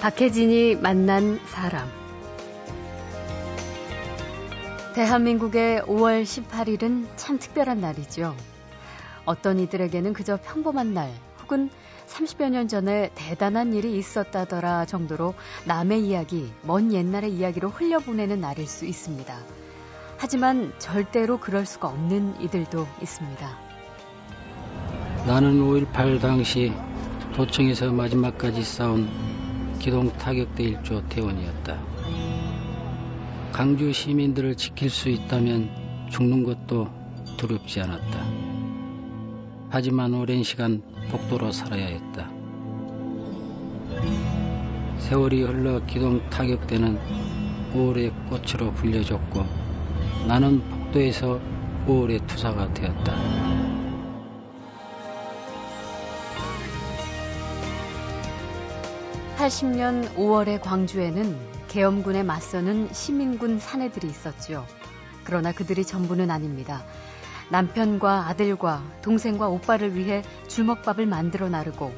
박혜진이 만난 사람. 대한민국의 5월 18일은 참 특별한 날이죠. 어떤 이들에게는 그저 평범한 날 혹은 30여 년 전에 대단한 일이 있었다더라 정도로 남의 이야기, 먼 옛날의 이야기로 흘려보내는 날일 수 있습니다. 하지만 절대로 그럴 수가 없는 이들도 있습니다. 나는 5.18 당시 도청에서 마지막까지 싸운 기동 타격대 1조 대원이었다. 강주 시민들을 지킬 수 있다면 죽는 것도 두렵지 않았다. 하지만 오랜 시간 복도로 살아야 했다. 세월이 흘러 기동 타격대는 5월의 꽃으로 불려졌고 나는 복도에서 5월의 투사가 되었다. 80년 5월의 광주에는 계엄군에 맞서는 시민군 사내들이 있었지요. 그러나 그들이 전부는 아닙니다. 남편과 아들과 동생과 오빠를 위해 주먹밥을 만들어 나르고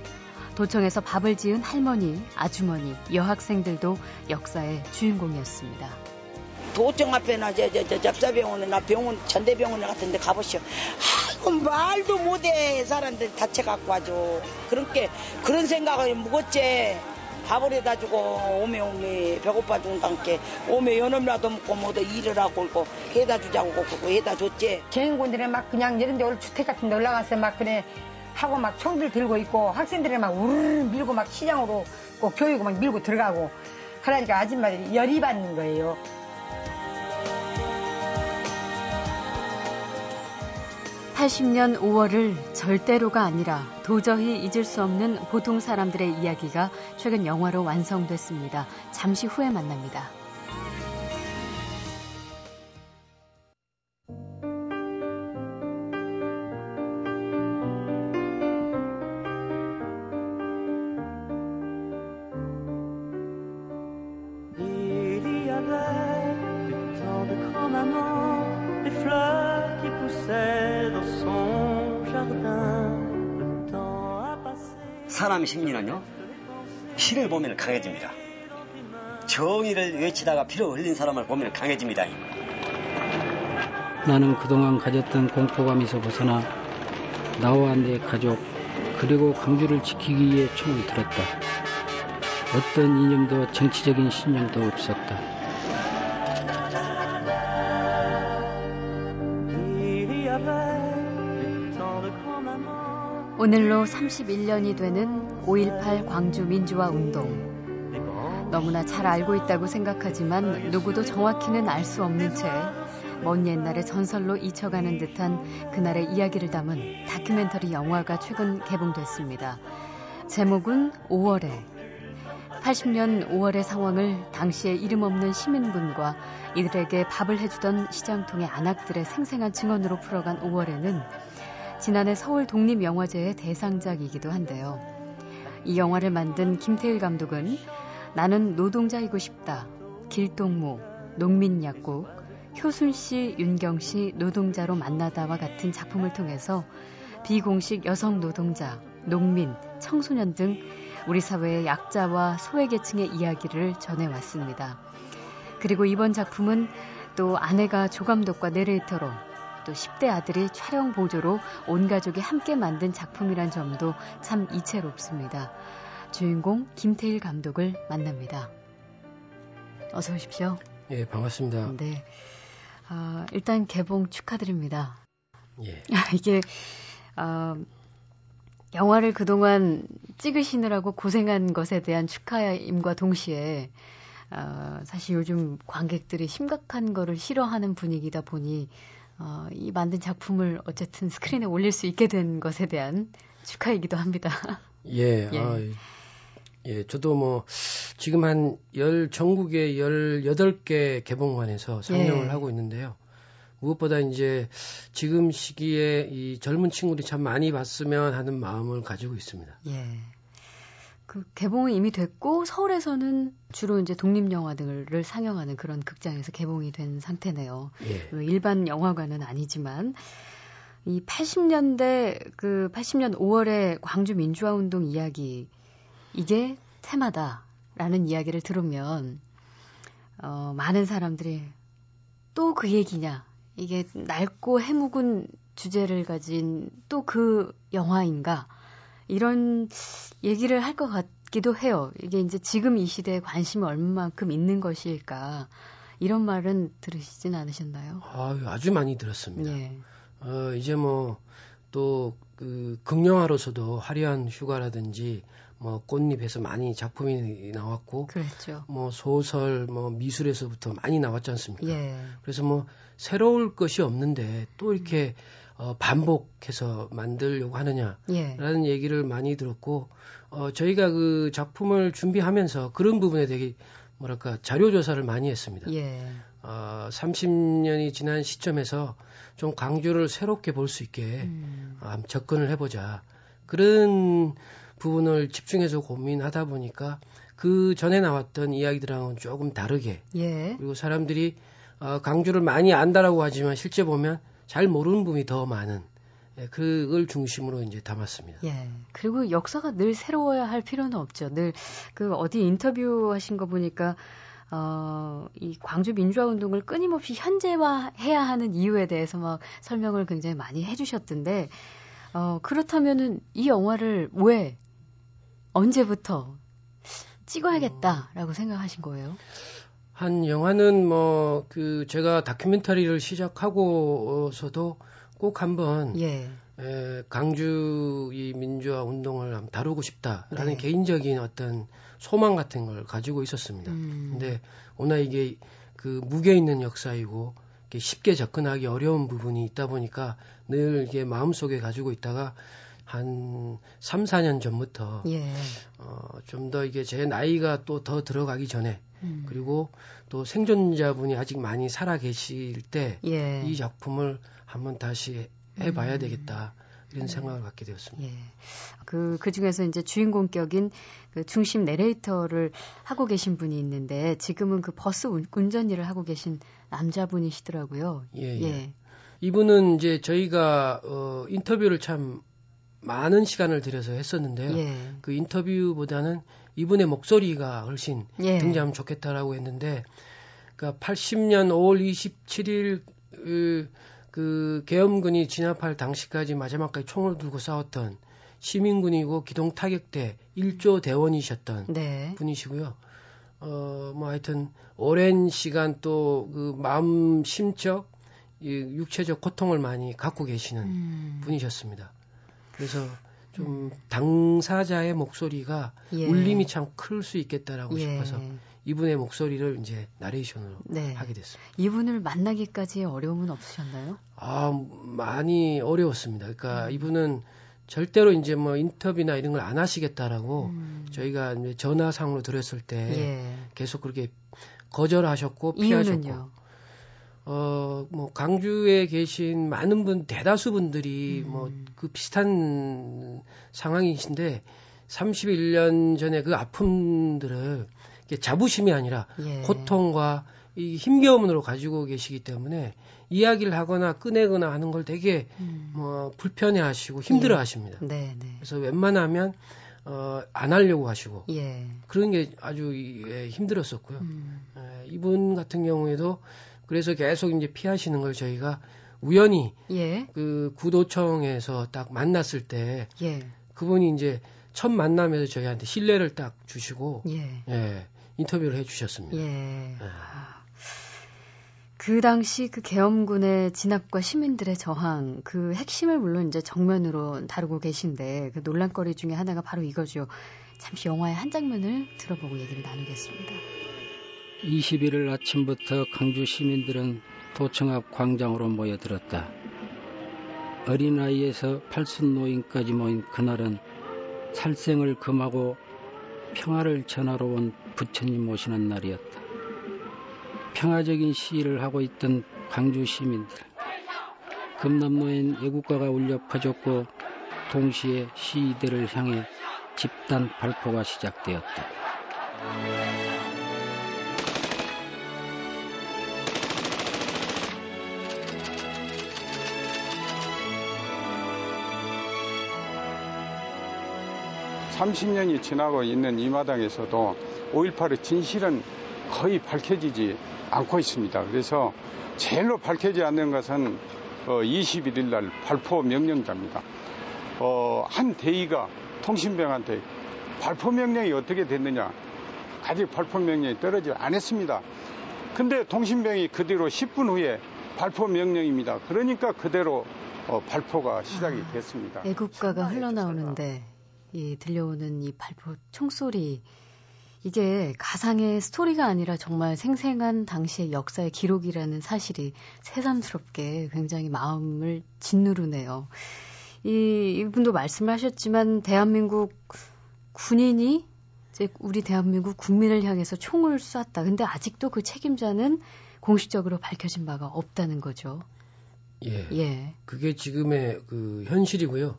도청에서 밥을 지은 할머니, 아주머니, 여학생들도 역사의 주인공이었습니다. 도청 앞에나 저, 저, 저 접사병원이나 병원, 전대병원 같은 데 가보시오. 아이고, 말도 못해. 사람들 다쳐갖고 아주. 그렇게, 그런 생각을 묵었지. 밥을 해다 주고 오메 오메 배고파 함께 오메 연음이라도 먹고 뭐도 일을 하고 그고 해다 주자고 그거 해다 줬지 개인군들이 막 그냥 이런 데 주택 같은 데 올라가서 막 그래 하고 막 총들 들고 있고 학생들이 막 우르르 밀고 막 시장으로 꼭 교육을 막 밀고 들어가고 그러니까 아줌마들이 열이 받는 거예요. 80년 5월을 절대로가 아니라 도저히 잊을 수 없는 보통 사람들의 이야기가 최근 영화로 완성됐습니다. 잠시 후에 만납니다. 사람 심리는요, 피를 보면 강해집니다. 정의를 외치다가 피를 흘린 사람을 보면 강해집니다. 나는 그동안 가졌던 공포감에서 벗어나 나와 내 가족 그리고 강주를 지키기 위해 총을 들었다. 어떤 이념도 정치적인 신념도 없었다. 오늘로 31년이 되는 5.18 광주 민주화 운동. 너무나 잘 알고 있다고 생각하지만 누구도 정확히는 알 수 없는 채 먼 옛날의 전설로 잊혀가는 듯한 그날의 이야기를 담은 다큐멘터리 영화가 최근 개봉됐습니다. 제목은 5월에 80년 5월의 상황을 당시에 이름 없는 시민군과 이들에게 밥을 해주던 시장통의 안악들의 생생한 증언으로 풀어간 5월에는 지난해 서울 독립영화제의 대상작이기도 한데요. 이 영화를 만든 김태일 감독은 나는 노동자이고 싶다, 길동무, 농민약국, 효순 씨, 윤경 씨 노동자로 만나다와 같은 작품을 통해서 비공식 여성 노동자, 농민, 청소년 등 우리 사회의 약자와 소외계층의 이야기를 전해왔습니다. 그리고 이번 작품은 또 아내가 조감독과 내레이터로 또 10대 아들이 촬영 보조로 온 가족이 함께 만든 작품이란 점도 참 이채롭습니다. 주인공 김태일 감독을 만납니다. 어서 오십시오. 예, 반갑습니다. 네. 아, 일단 개봉 축하드립니다. 예. 이게 아, 영화를 그동안 찍으시느라고 고생한 것에 대한 축하임과 동시에 어, 사실 요즘 관객들이 심각한 거를 싫어하는 분위기다 보니 어, 이 만든 작품을 어쨌든 스크린에 올릴 수 있게 된 것에 대한 축하이기도 합니다. 예, 예. 아, 예, 저도 뭐 지금 한 열 전국에 18개 개봉관에서 상영을 예. 하고 있는데요. 무엇보다 이제 지금 시기에 이 젊은 친구들이 참 많이 봤으면 하는 마음을 가지고 있습니다. 예. 그 개봉은 이미 됐고 서울에서는 주로 이제 독립 영화 등을 상영하는 그런 극장에서 개봉이 된 상태네요. 예. 일반 영화관은 아니지만 이 80년대 그 80년 5월에 광주 민주화 운동 이야기 이게 테마다 라는 이야기를 들으면, 어, 많은 사람들이 또 그 얘기냐. 이게 낡고 해묵은 주제를 가진 또 그 영화인가. 이런 얘기를 할 것 같기도 해요. 이게 이제 지금 이 시대에 관심이 얼마만큼 있는 것일까. 이런 말은 들으시진 않으셨나요? 아, 아주 많이 들었습니다. 예. 어, 이제 뭐, 또, 그, 극영화로서도 화려한 휴가라든지, 뭐, 꽃잎에서 많이 작품이 나왔고, 그렇죠. 뭐, 소설, 뭐, 미술에서부터 많이 나왔지 않습니까? 예. 그래서 뭐, 새로울 것이 없는데, 또 이렇게, 어, 반복해서 만들려고 하느냐, 예. 라는 얘기를 많이 들었고, 어, 저희가 그 작품을 준비하면서 그런 부분에 대해 뭐랄까 자료 조사를 많이 했습니다. 예. 어, 30년이 지난 시점에서 좀 광주를 새롭게 볼 수 있게 음. 어, 한번 접근을 해보자. 그런 부분을 집중해서 고민하다 보니까 그 전에 나왔던 이야기들하고는 조금 다르게 예. 그리고 사람들이 어, 강주를 많이 안다라고 하지만 실제 보면 잘 모르는 부분이 더 많은 예, 그걸 중심으로 이제 담았습니다. 예. 그리고 역사가 늘 새로워야 할 필요는 없죠. 늘 그 어디 인터뷰 하신 거 보니까 어, 이 광주 민주화 운동을 끊임없이 현재화해야 하는 이유에 대해서 막 설명을 굉장히 많이 해주셨던데, 어, 그렇다면은 이 영화를 왜, 언제부터 찍어야겠다라고 생각하신 거예요? 한 영화는 뭐 그 제가 다큐멘터리를 시작하고서도 꼭 한번 예. 에, 강주 이 민주화 운동을 다루고 싶다라는 네. 개인적인 어떤 소망 같은 걸 가지고 있었습니다. 음. 근데 워낙 이게 그 무게 있는 역사이고 쉽게 접근하기 어려운 부분이 있다 보니까 늘 이게 마음속에 가지고 있다가 한 3, 4년 전부터 예. 어, 좀 더 이게 제 나이가 또 더 들어가기 전에 음. 그리고 또 생존자분이 아직 많이 살아 계실 때이 예. 작품을 한번 다시 해봐야 음. 되겠다 이런 생각을 갖게 되었습니다. 예. 그, 그 중에서 이제 주인공격인 그 중심 내레이터를 하고 계신 분이 있는데 지금은 그 버스 운, 운전 일을 하고 계신 남자분이시더라고요. 예, 예. 이분은 이제 저희가 어, 인터뷰를 참 많은 시간을 들여서 했었는데요. 예. 그 인터뷰보다는 이분의 목소리가 훨씬 예. 등장하면 좋겠다라고 했는데, 그러니까 80년 5월 27일 그, 그 계엄군이 진압할 당시까지 마지막까지 총을 들고 싸웠던 시민군이고 기동 타격대 1조 대원이셨던 네. 분이시고요. 어, 뭐 하여튼 오랜 시간 또 그 마음 심적, 이 육체적 고통을 많이 갖고 계시는 음. 분이셨습니다. 그래서 좀 당사자의 목소리가 예. 울림이 참 클 수 있겠다라고 예. 싶어서 이분의 목소리를 이제 나레이션으로 네. 하게 됐습니다. 이분을 만나기까지의 어려움은 없으셨나요? 아, 많이 어려웠습니다. 그러니까 음. 이분은 절대로 이제 뭐 인터뷰나 이런 걸 안 하시겠다라고 음. 저희가 전화상으로 드렸을 때 예. 계속 그렇게 거절하셨고 피하셨고 이유는요? 어, 뭐, 강주에 계신 많은 분, 대다수 분들이 음. 뭐, 그 비슷한 상황이신데, 31년 전에 그 아픔들을 자부심이 아니라 예. 고통과 이 힘겨움으로 가지고 계시기 때문에 이야기를 하거나 꺼내거나 하는 걸 되게 음. 뭐, 불편해 하시고 힘들어 예. 하십니다. 네, 네. 그래서 웬만하면, 어, 안 하려고 하시고, 예. 그런 게 아주 예, 힘들었었고요. 음. 예, 이분 같은 경우에도 그래서 계속 이제 피하시는 걸 저희가 우연히 예. 그 구도청에서 딱 만났을 때 예. 그분이 이제 첫 만남에서 저희한테 신뢰를 딱 주시고 예. 예, 인터뷰를 해 주셨습니다. 예. 예. 그 당시 그 계엄군의 진압과 시민들의 저항, 그 핵심을 물론 이제 정면으로 다루고 계신데 그 논란거리 중에 하나가 바로 이거죠. 잠시 영화의 한 장면을 들어보고 얘기를 나누겠습니다. 21일 아침부터 강주 시민들은 도청 앞 광장으로 모여들었다. 어린아이에서 팔순 노인까지 모인 그날은 살생을 금하고 평화를 전하러 온 부처님 모시는 날이었다. 평화적인 시위를 하고 있던 광주 시민들. 금남로엔 애국가가 울려 퍼졌고 동시에 시위대를 향해 집단 발포가 시작되었다. 30년이 지나고 있는 이 마당에서도 5.18의 진실은 거의 밝혀지지 않고 있습니다. 그래서 제일로 밝혀지지 않는 것은 21일 어, 날 발포 명령자입니다. 어, 한 대의가 통신병한테 발포 명령이 어떻게 됐느냐. 아직 발포 명령이 떨어지지 않았습니다. 근데 통신병이 그대로 10분 후에 발포 명령입니다. 그러니까 그대로 어, 발포가 시작이 아, 됐습니다. 애국가가 흘러나오는데 이 들려오는 이 발포 총소리 이게 가상의 스토리가 아니라 정말 생생한 당시의 역사의 기록이라는 사실이 새삼스럽게 굉장히 마음을 짓누르네요. 이, 이분도 말씀하셨지만 대한민국 군인이 이제 우리 대한민국 국민을 향해서 총을 쐈다. 근데 아직도 그 책임자는 공식적으로 밝혀진 바가 없다는 거죠. 예. 예. 그게 지금의 그 현실이고요.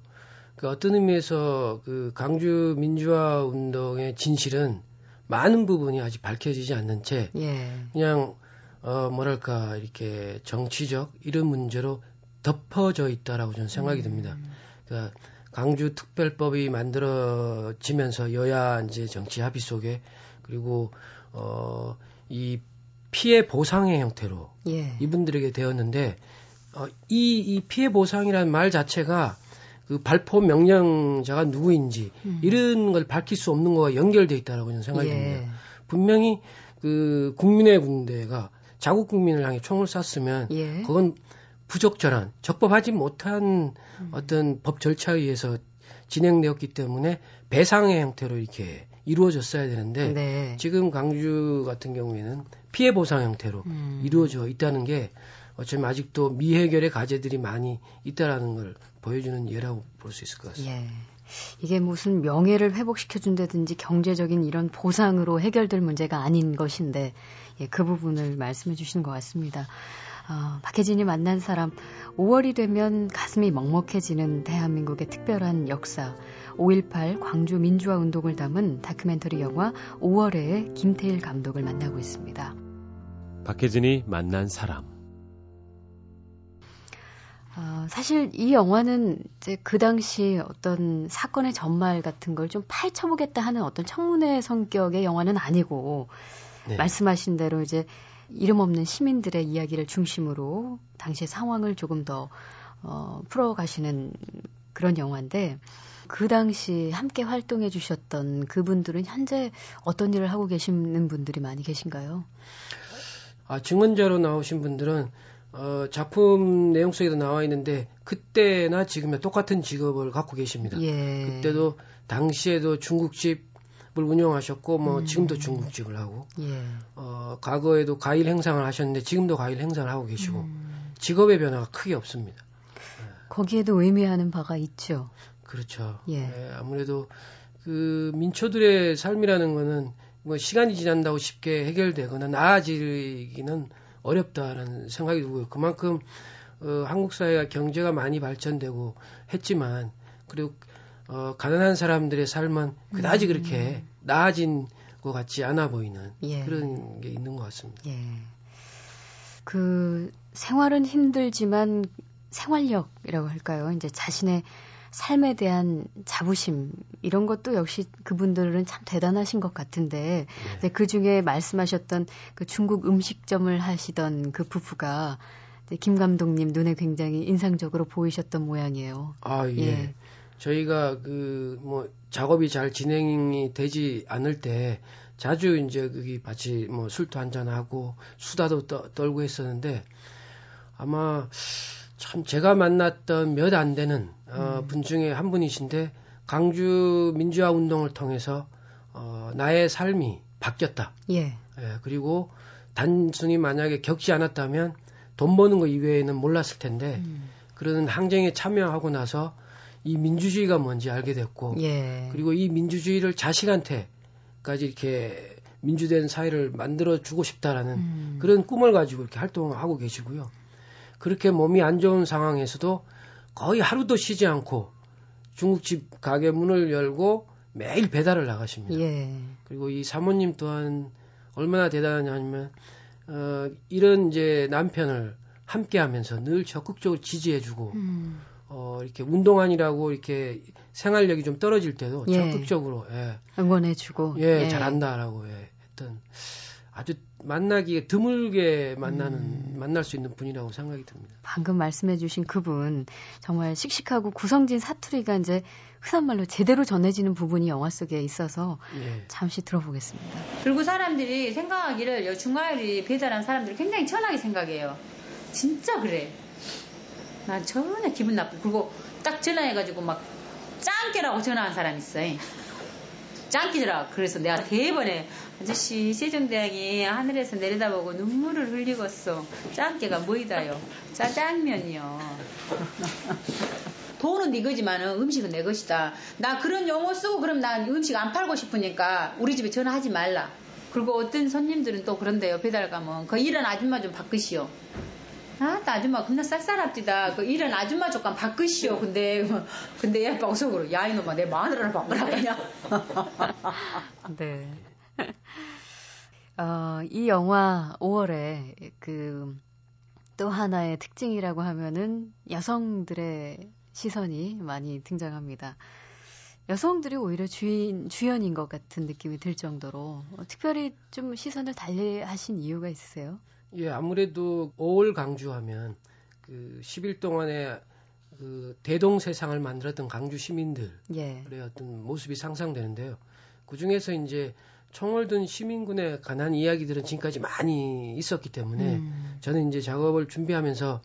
그 어떤 의미에서 그 강주 민주화 운동의 진실은 많은 부분이 아직 밝혀지지 않는 채 예. 그냥 어 뭐랄까 이렇게 정치적 이런 문제로 덮어져 있다라고 저는 생각이 음. 듭니다. 그러니까 강주 특별법이 만들어지면서 여야 이제 정치 합의 속에 그리고 어이 피해 보상의 형태로 예. 이분들에게 되었는데 어, 이, 이 피해 보상이라는 말 자체가 그 발포 명령자가 누구인지 음. 이런 걸 밝힐 수 없는 거와 연결돼 있다라고 저는 생각이 예. 듭니다. 분명히 그 국민의 군대가 자국 국민을 향해 총을 쐈으면 예. 그건 부적절한 적법하지 못한 음. 어떤 법 절차에 의해서 진행되었기 때문에 배상의 형태로 이렇게 이루어졌어야 되는데 네. 지금 강주 같은 경우에는 피해 보상 형태로 음. 이루어져 있다는 게 어쩌면 아직도 미해결의 과제들이 많이 있다라는 걸 보여주는 예라고 볼 수 있을 것 같습니다. 예. 이게 무슨 명예를 회복시켜준다든지 경제적인 이런 보상으로 해결될 문제가 아닌 것인데 예, 그 부분을 말씀해 주시는 것 같습니다. 어, 박혜진이 만난 사람 5월이 되면 가슴이 먹먹해지는 대한민국의 특별한 역사 5.18 광주 민주화 운동을 담은 다큐멘터리 영화 5월의 김태일 감독을 만나고 있습니다. 박혜진이 만난 사람 어, 사실 이 영화는 이제 그 당시 어떤 사건의 전말 같은 걸 좀 파헤쳐보겠다 하는 어떤 청문회 성격의 영화는 아니고 네. 말씀하신 대로 이제 이름 없는 시민들의 이야기를 중심으로 당시의 상황을 조금 더 어, 풀어가시는 그런 영화인데 그 당시 함께 활동해 주셨던 그분들은 현재 어떤 일을 하고 계시는 분들이 많이 계신가요? 아, 증언자로 나오신 분들은 어, 작품 내용 속에도 나와 있는데 그때나 지금에 똑같은 직업을 갖고 계십니다. 예. 그때도 당시에도 중국집을 운영하셨고 뭐 음. 지금도 중국집을 하고 예. 어, 과거에도 과일 행상을 하셨는데 지금도 과일 행상을 하고 계시고 음. 직업의 변화가 크게 없습니다. 거기에도 의미하는 바가 있죠. 그렇죠. 예. 네, 아무래도 그 민초들의 삶이라는 거는 뭐 시간이 지난다고 쉽게 해결되거나 나아지기는 어렵다라는 생각이 들고요. 그만큼 어, 한국 사회가 경제가 많이 발전되고 했지만 그리고 어, 가난한 사람들의 삶은 그다지 음. 그렇게 나아진 것 같지 않아 보이는 예. 그런 게 있는 것 같습니다. 예. 그 생활은 힘들지만 생활력이라고 할까요? 이제 자신의 삶에 대한 자부심 이런 것도 역시 그분들은 참 대단하신 것 같은데 네. 그 중에 말씀하셨던 그 중국 음식점을 하시던 그 부부가 김 감독님 눈에 굉장히 인상적으로 보이셨던 모양이에요. 아 예. 예. 저희가 그 뭐 작업이 잘 진행이 되지 않을 때 자주 이제 거기 같이 뭐 술도 한잔 하고 수다도 떠, 떨고 했었는데 아마 참 제가 만났던 몇 안 되는 어, 음. 분 중에 한 분이신데 강주 민주화 운동을 통해서 어, 나의 삶이 바뀌었다. 예. 예. 그리고 단순히 만약에 겪지 않았다면 돈 버는 거 이외에는 몰랐을 텐데 음. 그런 항쟁에 참여하고 나서 이 민주주의가 뭔지 알게 됐고 예. 그리고 이 민주주의를 자식한테까지 이렇게 민주된 사회를 만들어 주고 싶다라는 음. 그런 꿈을 가지고 이렇게 활동을 하고 계시고요. 그렇게 몸이 안 좋은 상황에서도 거의 하루도 쉬지 않고 중국집 가게 문을 열고 매일 배달을 나가십니다. 예. 그리고 이 사모님 또한 얼마나 대단하냐면 어, 이런 이제 남편을 함께하면서 늘 적극적으로 지지해주고 음. 어, 이렇게 운동한이라고 이렇게 생활력이 좀 떨어질 때도 예. 적극적으로 예. 응원해주고 예, 예. 잘한다라고 예, 했던 아주 만나기에 드물게 만나는 음. 만날 수 있는 분이라고 생각이 듭니다. 방금 말씀해주신 그분 정말 씩씩하고 구성진 사투리가 이제 흔한 말로 제대로 전해지는 부분이 영화 속에 있어서 예. 잠시 들어보겠습니다. 그리고 사람들이 생각하기를 중화요리 배달한 사람들이 굉장히 천하게 생각해요. 진짜 그래. 난 전혀 기분 나쁘고 그리고 딱 전화해가지고 막 짱깨라고 전화한 사람 있어요. 짱깨더라. 그래서 내가 대번에 아저씨 세종대왕이 하늘에서 내려다보고 눈물을 흘리겠어. 짱깨가 뭐이다요? 짜장면이요. 돈은 네 거지만은 음식은 내 것이다. 나 그런 용어 쓰고 그럼 난 음식 안 팔고 싶으니까 우리 집에 전화하지 말라. 그리고 어떤 손님들은 또 그런데요. 배달 가면 그 일은 아줌마 좀 바꾸시오. 아, 아줌마 겁나 쌀쌀합디다. 그 일은 아줌마 조금 바꾸시오. 근데 근데 얘 방송으로 야 이놈아 내 마누라를 바꾸라 그냥. 네. 어, 이 영화 5월에 그 또 하나의 특징이라고 하면은 여성들의 시선이 많이 등장합니다. 여성들이 오히려 주인, 주연인 것 같은 느낌이 들 정도로 어, 특별히 좀 시선을 달리 하신 이유가 있으세요? 예, 아무래도 5월 강주하면 그 10일 동안에 그 대동 세상을 만들었던 강주 시민들의 예. 어떤 모습이 상상되는데요. 그 중에서 이제 총을 든 시민군에 관한 이야기들은 지금까지 많이 있었기 때문에 음. 저는 이제 작업을 준비하면서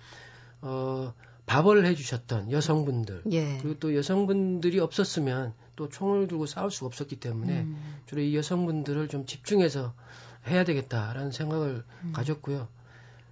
어 밥을 해주셨던 여성분들 예. 그리고 또 여성분들이 없었으면 또 총을 들고 싸울 수가 없었기 때문에 음. 주로 이 여성분들을 좀 집중해서 해야 되겠다라는 생각을 음. 가졌고요.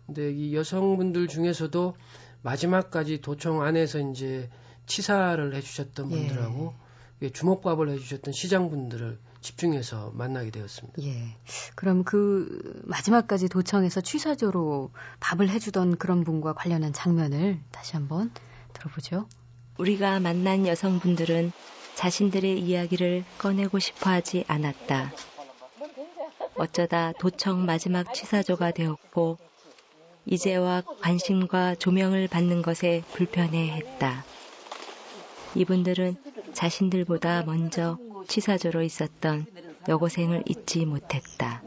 근데 이 여성분들 중에서도 마지막까지 도청 안에서 이제 치사를 해주셨던 예. 분들하고 주먹밥을 해주셨던 시장분들을 집중해서 만나게 되었습니다. 예. 그럼 그 마지막까지 도청에서 취사조로 밥을 해주던 그런 분과 관련한 장면을 다시 한번 들어보죠. 우리가 만난 여성분들은 자신들의 이야기를 꺼내고 싶어 하지 않았다. 어쩌다 도청 마지막 취사조가 되었고, 이제와 관심과 조명을 받는 것에 불편해 했다. 이분들은 자신들보다 먼저 치사조로 있었던 여고생을 잊지 못했다.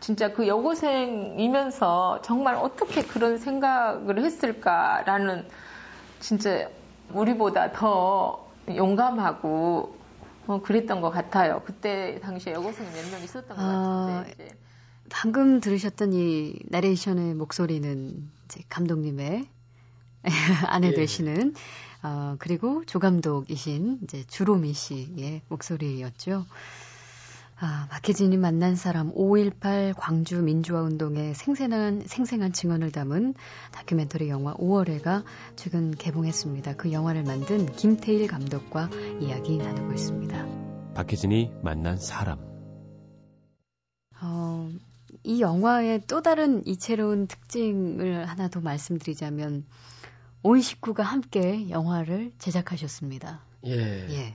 진짜 그 여고생이면서 정말 어떻게 그런 생각을 했을까라는 진짜 우리보다 더 용감하고 어, 그랬던 것 같아요. 그때 당시에 여고생 몇명 있었던 것 아, 같은데. 이제. 방금 들으셨던 이 나레이션의 목소리는 이제 감독님의 아내 예. 되시는 어, 그리고 조감독이신 이제 주로미 씨의 목소리였죠. 아, 박혜진이 만난 사람 5.18 광주 민주화 운동의 생생한, 생생한 증언을 담은 다큐멘터리 영화 5월에가 최근 개봉했습니다. 그 영화를 만든 김태일 감독과 이야기 나누고 있습니다. 박혜진이 만난 사람. 어, 이 영화의 또 다른 이채로운 특징을 하나 더 말씀드리자면 온 식구가 함께 영화를 제작하셨습니다. 예. 예.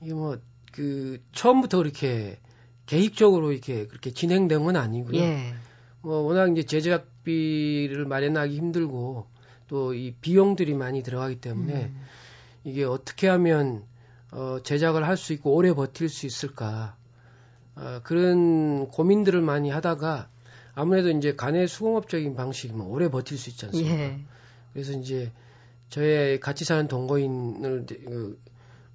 이게 뭐, 그, 처음부터 그렇게 계획적으로 이렇게 그렇게 진행된 건 아니고요. 예. 뭐, 워낙 이제 제작비를 마련하기 힘들고 또 이 비용들이 많이 들어가기 때문에 음. 이게 어떻게 하면 어, 제작을 할 수 있고 오래 버틸 수 있을까. 어, 그런 고민들을 많이 하다가 아무래도 이제 간의 수공업적인 방식이면 오래 버틸 수 있지 않습니까? 예. 그래서 이제 저의 같이 사는 동거인을 그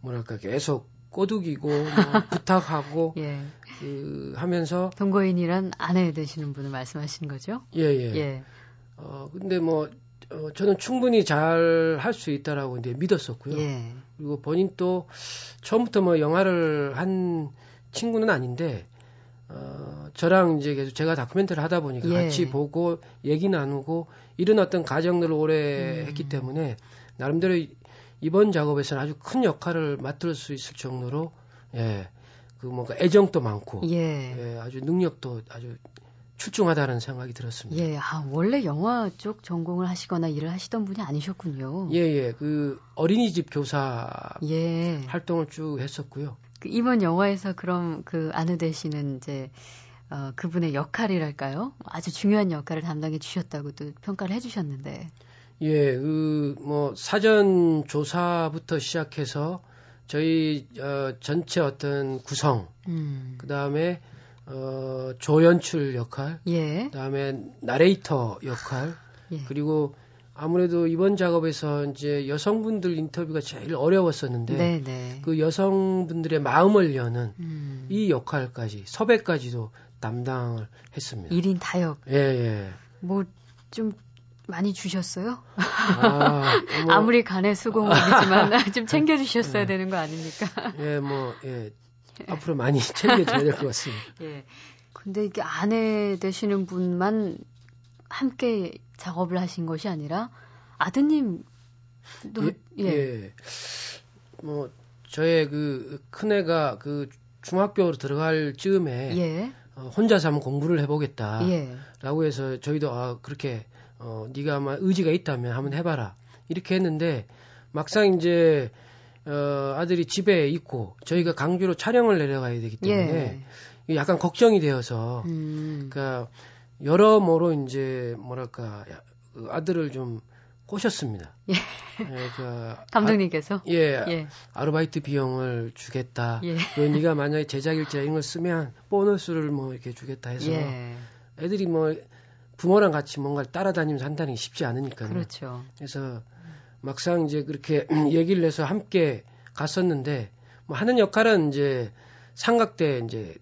뭐랄까 계속 꼬드기고 뭐 부탁하고 예. 그 하면서 동거인이란 아내 되시는 분을 말씀하시는 거죠? 예예. 예. 예. 어 근데 뭐 어, 저는 충분히 잘 할 수 있다라고 이제 믿었었고요. 예. 그리고 본인 또 처음부터 뭐 영화를 한 친구는 아닌데 어, 저랑 이제 계속 제가 다큐멘터리를 하다 보니까 예. 같이 보고 얘기 나누고 이런 어떤 과정들을 오래 음. 했기 때문에 나름대로 이번 작업에서는 아주 큰 역할을 맡을 수 있을 정도로 예. 그 뭔가 애정도 많고 예. 예 아주 능력도 아주 출중하다는 생각이 들었습니다. 예, 아, 원래 영화 쪽 전공을 하시거나 일을 하시던 분이 아니셨군요. 예, 예. 그 어린이집 교사 예. 활동을 쭉 했었고요. 그 이번 영화에서 그럼 그 아내 되시는 이제 어, 그분의 역할이랄까요? 아주 중요한 역할을 담당해 주셨다고도 평가를 해 주셨는데. 예, 그, 뭐, 사전 조사부터 시작해서 저희, 어, 전체 어떤 구성, 음. 그 다음에, 어, 조연출 역할, 예. 그 다음에 나레이터 역할, 예. 그리고 아무래도 이번 작업에서 이제 여성분들 인터뷰가 제일 어려웠었는데 네네. 네. 그 여성분들의 마음을 여는 음. 이 역할까지 섭외까지도 담당을 했습니다. 1인 타협. 예, 예. 뭐 좀 많이 주셨어요? 아, 뭐, 아무리 간의 수공업이지만 좀 챙겨 주셨어야 예. 되는 거 아닙니까? 예, 뭐 예. 앞으로 많이 챙겨 줘야 될 것 같습니다. 예. 근데 이게 아내 되시는 분만 함께 작업을 하신 것이 아니라 아드님 도 예, 예. 예. 뭐 저의 그 큰애가 그 중학교로 들어갈 즈음에 예. 어, 혼자서 한번 공부를 해보겠다라고 예. 해서 저희도 아 그렇게 어 네가 아마 의지가 있다면 한번 해봐라 이렇게 했는데 막상 이제 어 아들이 집에 있고 저희가 강주로 촬영을 내려가야 되기 때문에 예. 약간 걱정이 되어서 음. 그러니까 여러모로 이제 뭐랄까 그 아들을 좀 꼬셨습니다. 예. 예그 감독님께서 아, 예, 예, 아르바이트 비용을 주겠다. 예. 그 네가 만약에 제작일자 이런 걸 쓰면 보너스를 뭐 이렇게 주겠다 해서 예. 애들이 뭐 부모랑 같이 뭔가를 따라다니면서 한다는 게 쉽지 않으니까요. 그렇죠. 그래서 막상 이제 그렇게 얘기를 해서 함께 갔었는데 뭐 하는 역할은 이제 삼각대 이제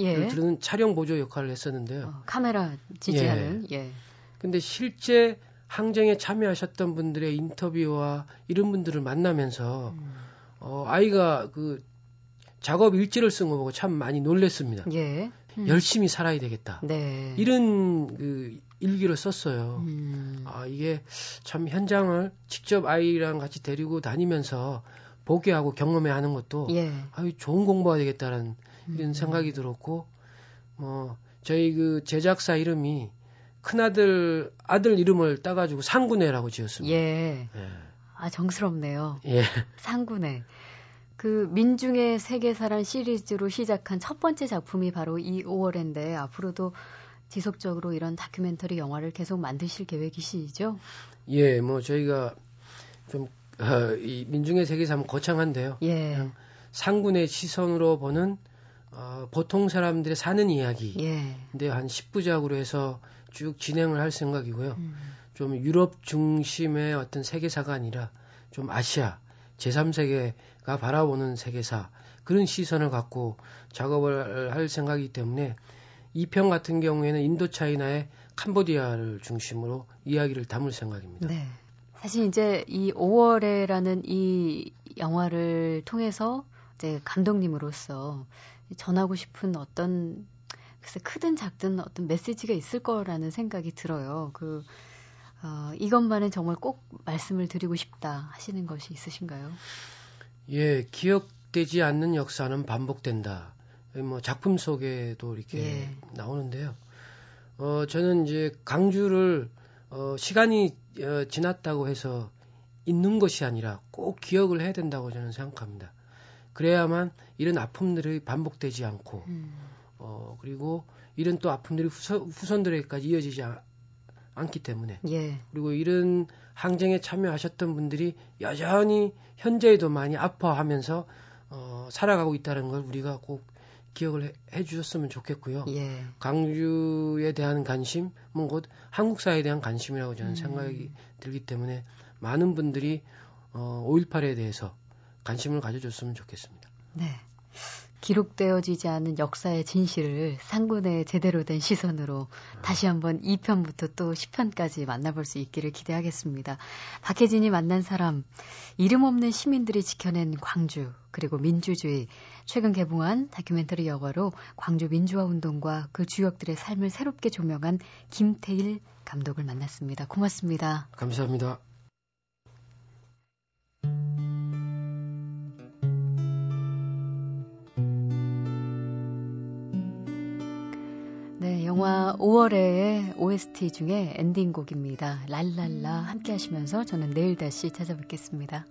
예. 들은 촬영 보조 역할을 했었는데요. 어, 카메라 지지하는. 예. 예. 근데 실제 항쟁에 참여하셨던 분들의 인터뷰와 이런 분들을 만나면서 음. 어, 아이가 그 작업 일지를 쓴 거 보고 참 많이 놀랬습니다. 예. 음. 열심히 살아야 되겠다. 네. 이런 그 일기를 썼어요. 음. 아, 이게 참 현장을 직접 아이랑 같이 데리고 다니면서 보게 하고 경험해 하는 것도 예. 아유, 좋은 공부가 되겠다라는 이런 음. 생각이 들었고 뭐 저희 그 제작사 이름이 큰아들 아들 이름을 따가지고 상군회라고 지었습니다. 예. 예. 아 정스럽네요. 예. 상군회. 그 민중의 세계사란 시리즈로 시작한 첫 번째 작품이 바로 이 5월인데 앞으로도 지속적으로 이런 다큐멘터리 영화를 계속 만드실 계획이시죠? 예, 뭐 저희가 좀 어, 이 민중의 세계사 는 거창한데요. 예. 상군의 시선으로 보는 어, 보통 사람들의 사는 이야기. 예. 근데 한 10부작으로 해서 쭉 진행을 할 생각이고요. 음. 좀 유럽 중심의 어떤 세계사가 아니라 좀 아시아, 제3세계가 바라보는 세계사, 그런 시선을 갖고 작업을 할 생각이기 때문에 이 편 같은 경우에는 인도 차이나의 캄보디아를 중심으로 이야기를 담을 생각입니다. 네. 사실 이제 이 5월에라는 이 영화를 통해서 이제 감독님으로서 전하고 싶은 어떤 글쎄 크든 작든 어떤 메시지가 있을 거라는 생각이 들어요. 그 어, 이것만은 정말 꼭 말씀을 드리고 싶다 하시는 것이 있으신가요? 예, 기억되지 않는 역사는 반복된다. 뭐 작품 속에도 이렇게 예. 나오는데요. 어, 저는 이제 강주를 어, 시간이 어, 지났다고 해서 있는 것이 아니라 꼭 기억을 해야 된다고 저는 생각합니다. 그래야만 이런 아픔들이 반복되지 않고 음. 어 그리고 이런 또 아픔들이 후선, 후손 들에게까지 이어지지 않, 않기 때문에 예. 그리고 이런 항쟁에 참여하셨던 분들이 여전히 현재에도 많이 아파하면서 어, 살아가고 있다는 걸 우리가 꼭 기억을 해, 해 주셨으면 좋겠고요. 예. 강주에 대한 관심은 곧 한국 사회에 대한 관심이라고 저는 음. 생각이 들기 때문에 많은 분들이 어, 5.18에 대해서 관심을 가져줬으면 좋겠습니다. 네. 기록되어지지 않은 역사의 진실을 상군의 제대로 된 시선으로 다시 한번 2편부터 또 10편까지 만나볼 수 있기를 기대하겠습니다. 박혜진이 만난 사람, 이름 없는 시민들이 지켜낸 광주, 그리고 민주주의, 최근 개봉한 다큐멘터리 영화로 광주 민주화 운동과 그 주역들의 삶을 새롭게 조명한 김태일 감독을 만났습니다. 고맙습니다. 감사합니다. 영화 5월의 OST 중에 엔딩곡입니다. 랄랄라 함께 하시면서 저는 내일 다시 찾아뵙겠습니다.